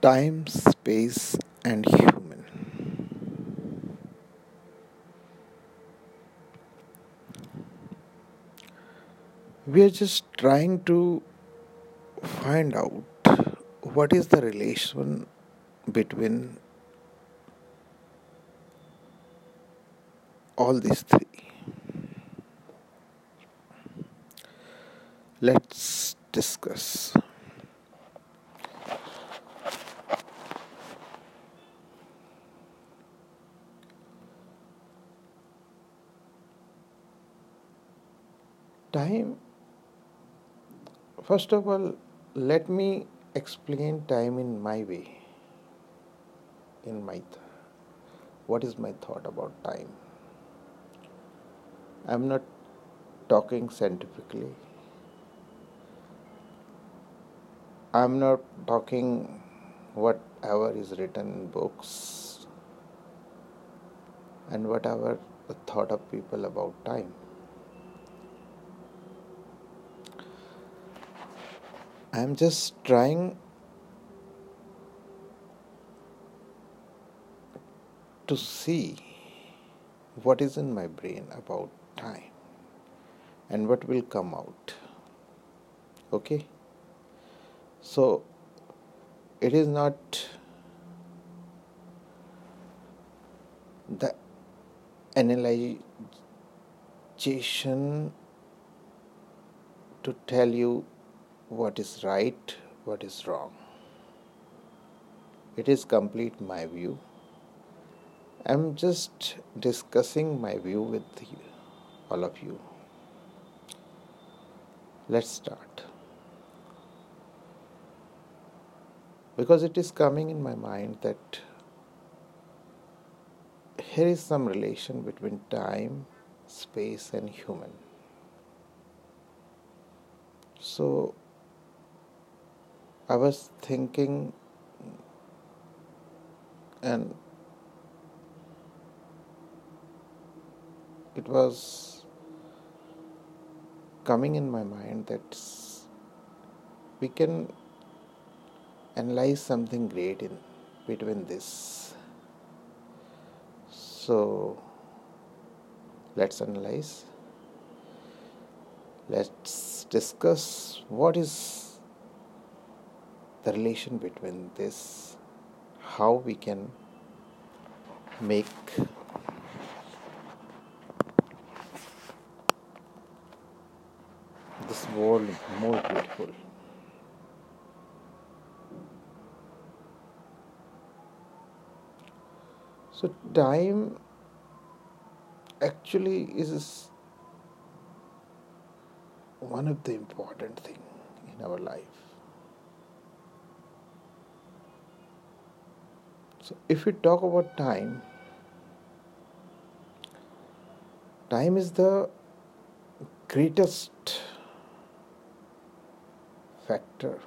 time, space, and human. We are just trying to find out what is the relation between all these three. Let's discuss. Time, first of all, let me explain time in my way, in my th- what is my thought about time. I'm not talking scientifically. I'm not talking whatever is written in books and whatever the thought of people about time. I'm just trying to see what is in my brain about time and what will come out. Okay? So it is not the analyzation to tell you what is right, what is wrong. It is complete my view. I'm just discussing my view with you all of you. Let's start. Because it is coming in my mind that here is some relation between time, space, and human. So I was thinking and it was coming in my mind that we can analyze something great in between this. So let's analyze. Let's discuss what is the relation between this how we can make this world more beautiful. So, time actually is one of the important thing in our life. So, if we talk about time, time is the greatest factor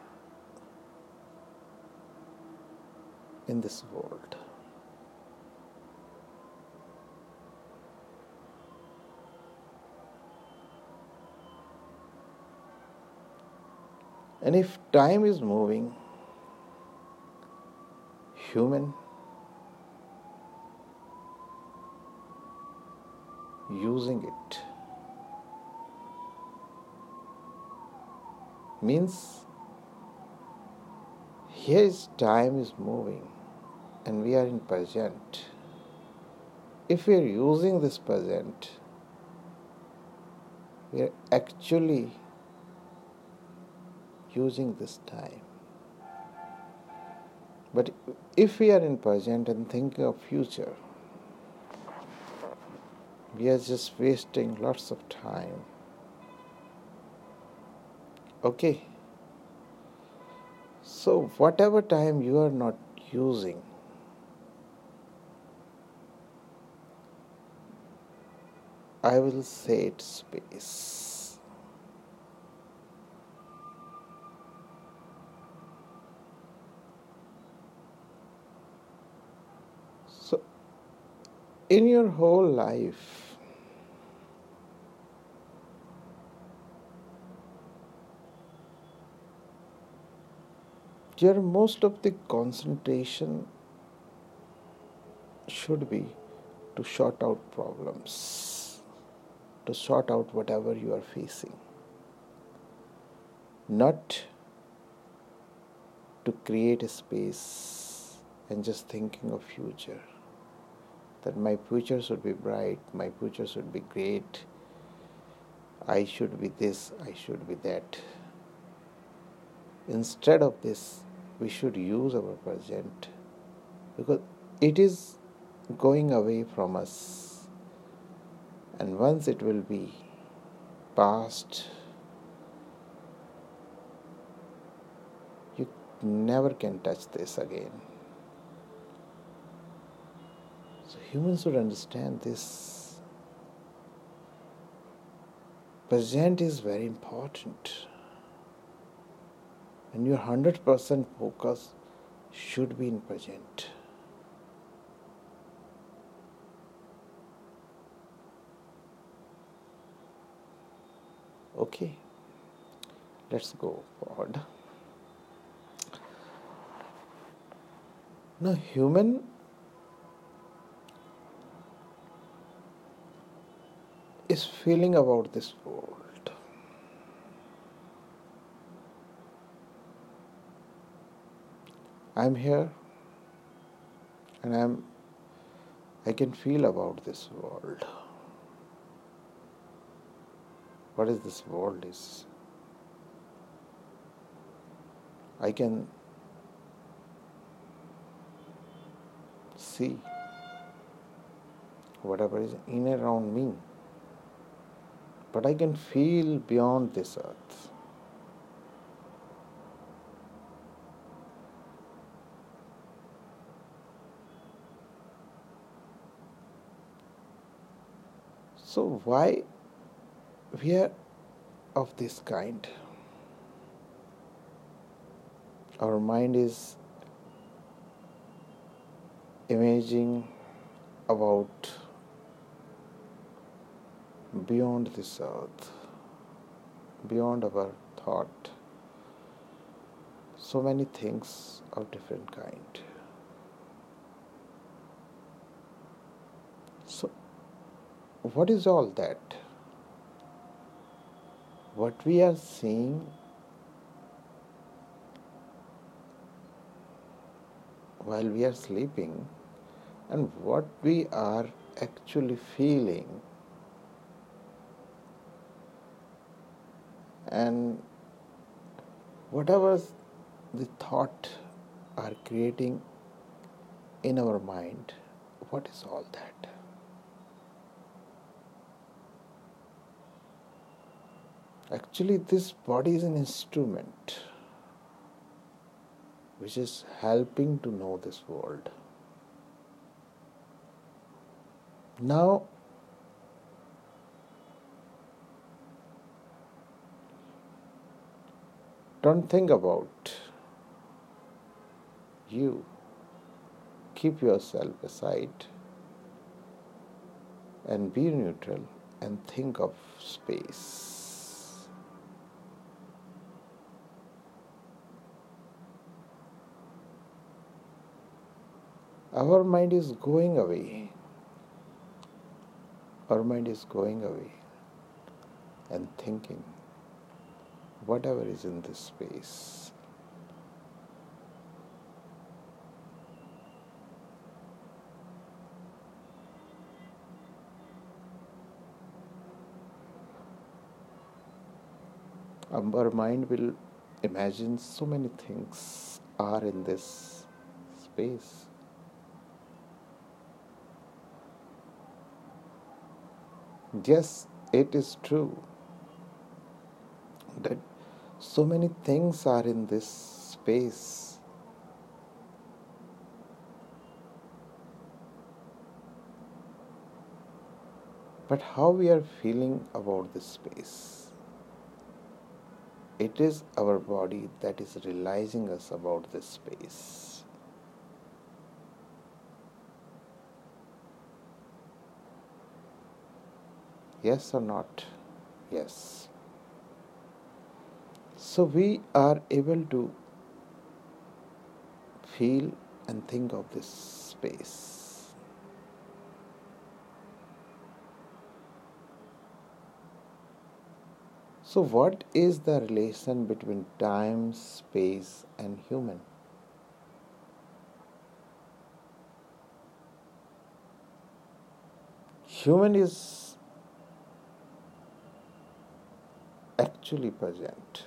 in this world. And if time is moving, human using it. Means here time is moving and we are in present. If we are using this present we are actually using this time. But if we are in present and thinking of future we are just wasting lots of time. Okay. So whatever time you are not using i will say it space. So in your whole life your most of the concentration should be to sort out problems to sort out whatever you are facing. Not to create a space and just thinking of future. That my future should be bright my future should be great. I should be this i should be that. Instead of this we should use our present because it is going away from us. And once it will be past you never can touch this again. So humans should understand this. Present is very important and your 100% focus should be in present. Okay. Let's go forward. Now human is feeling about this world I'm here and I'm I can feel about this world. What is this world is? I can see whatever is in around me. But I can feel beyond this earth. So, why we are of this kind? Our mind is imaging about beyond this earth, beyond our thought, so many things of different kind. So what is all that? What we are seeing while we are sleeping and what we are actually feeling and whatever the thought are creating in our mind what is all that Actually, this body is an instrument which is helping to know this world. Now, don't think about you. Keep yourself aside and be neutral and think of space. Our mind is going away. Our mind is going away and thinking whatever is in this space. Our mind will imagine so many things are in this space. Yes, it is true that so many things are in this space. But how we are feeling about this space? It is our body that is realizing us about this space. Yes or not? Yes. So we are able to feel and think of this space. So, what is the relation between time, space, and human? Human is actually present.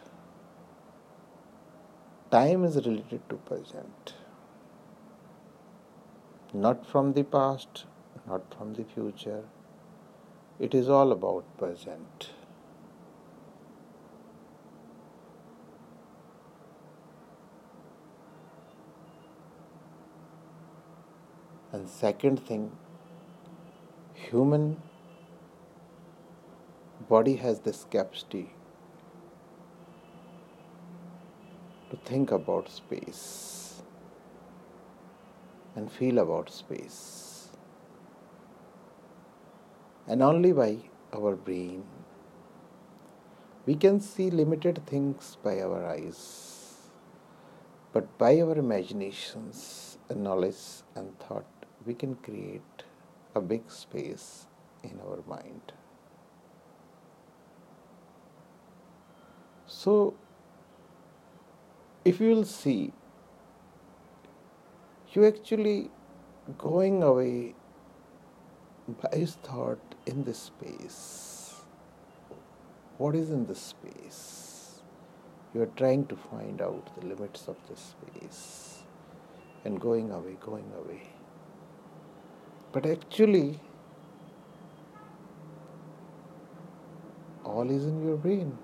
Time is related to present. Not from the past, not from the future. It is all about present. And second thing, human body has this capacity to think about space and feel about space. And only by our brain we can see limited things by our eyes, but by our imaginations and knowledge and thought we can create a big space in our mind. So, if you will see, you actually going away by thought in this space. What is in this space? You are trying to find out the limits of this space and going away, going away. But actually, all is in your brain.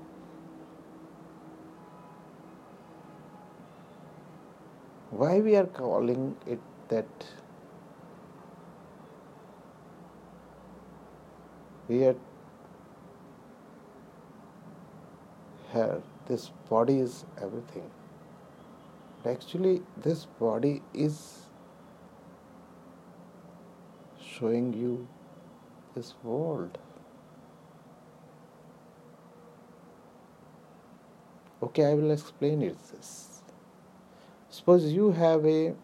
Why we are calling it that we are here, this body is everything. Actually, this body is showing you this world. Okay, I will explain it this. Suppose you have a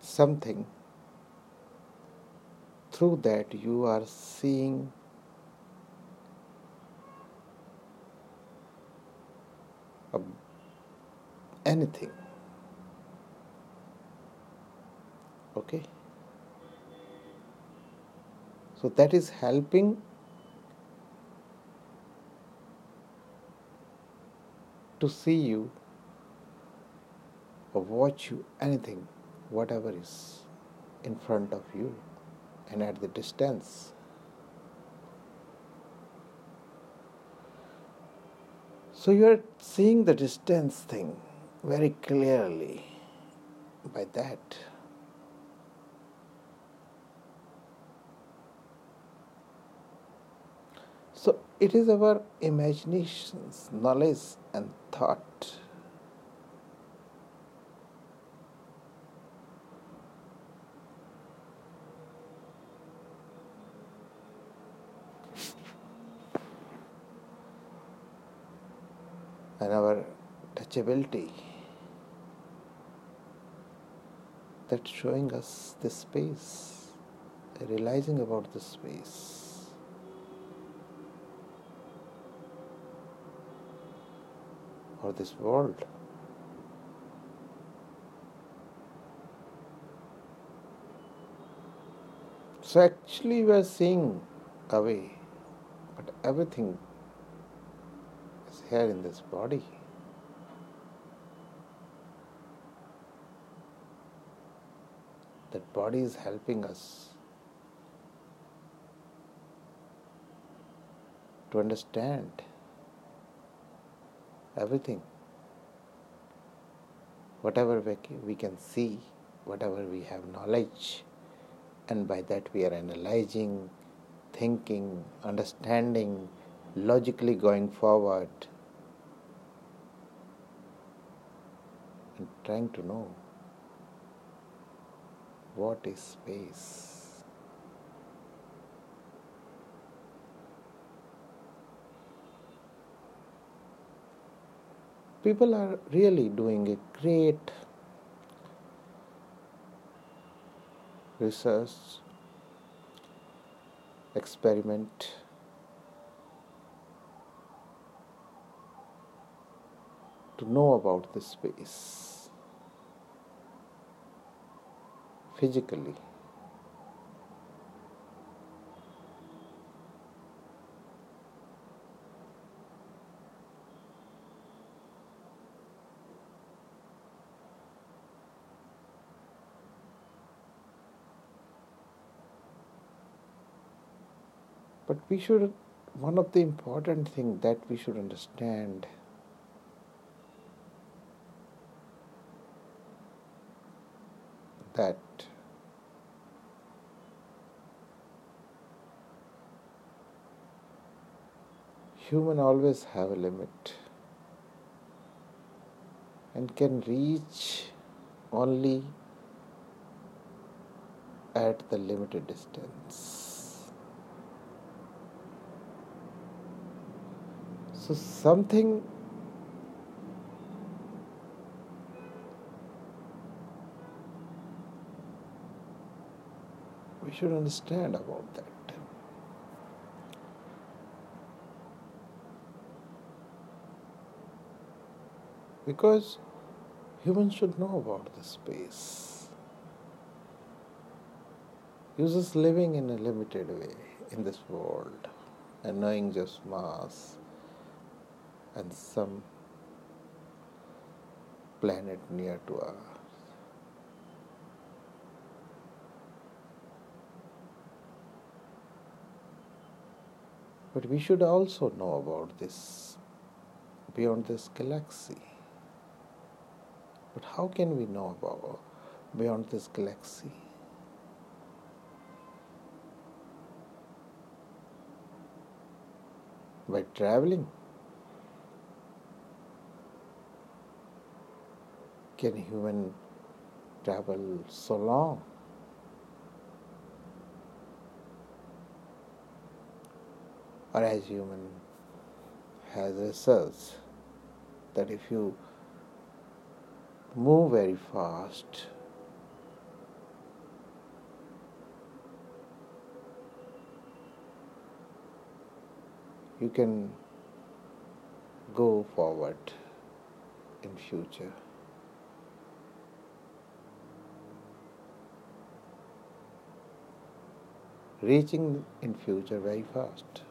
something through that you are seeing anything. Okay? So that is helping to see you or watch you anything whatever is in front of you and at the distance. So you are seeing the distance thing very clearly by that. So it is our imaginations, knowledge, and thought. And our touchability that's showing us the space, realizing about the space. Or this world. So actually, we are seeing away, but everything is here in this body. That body is helping us to understand everything. Whatever we can see, whatever we have knowledge, and by that we are analyzing, thinking, understanding, logically going forward, and trying to know what is space. People are really doing a great research experiment to know about the space physically But we should, one of the important things that we should understand that human always have a limit and can reach only at the limited distance. So something we should understand about that. Because humans should know about the space. Just living in a limited way in this world and knowing just Mars and some planet near to us. But we should also know about this beyond this galaxy. But how can we know about beyond this galaxy? By traveling. Can human travel so long? Or as human has research that if you move very fast, you can go forward in future. Reaching in future very fast.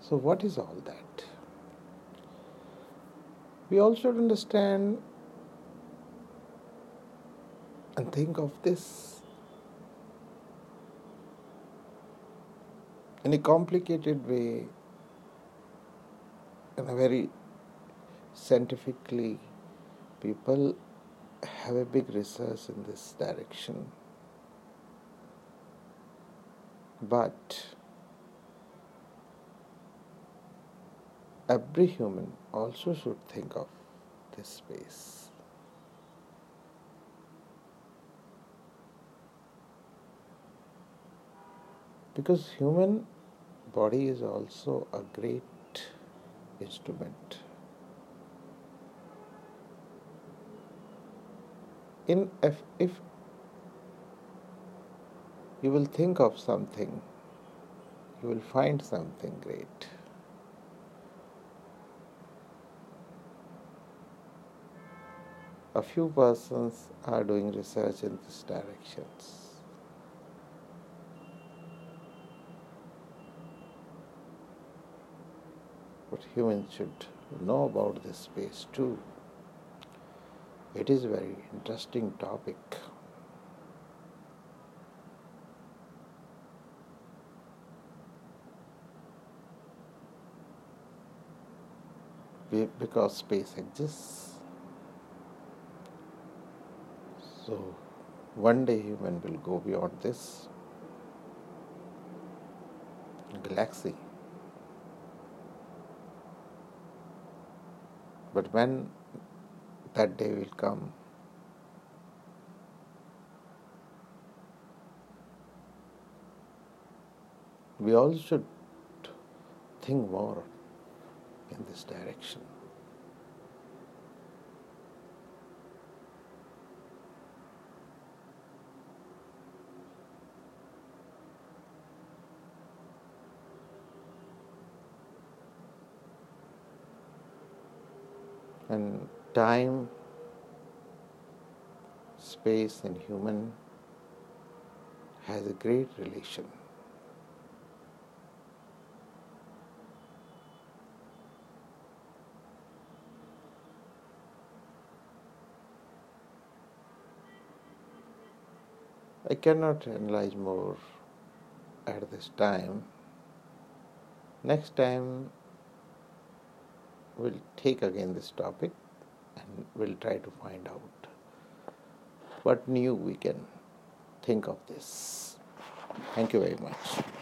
So, what is all that? We should understand and think of this in a complicated way, in a very scientifically, people have a big research in this direction. But every human also should think of this space. because human body is also a great instrument. In if, if you will think of something you will find something great. A few persons are doing research in these directions humans should know about this space too. It is a very interesting topic. Because space exists. So one day human will go beyond this galaxy But when that day will come, we all should think more in this direction. And time, space, and human has a great relation. I cannot analyze more at this time. Next time we'll take again this topic and we'll try to find out what new we can think of this. Thank you very much.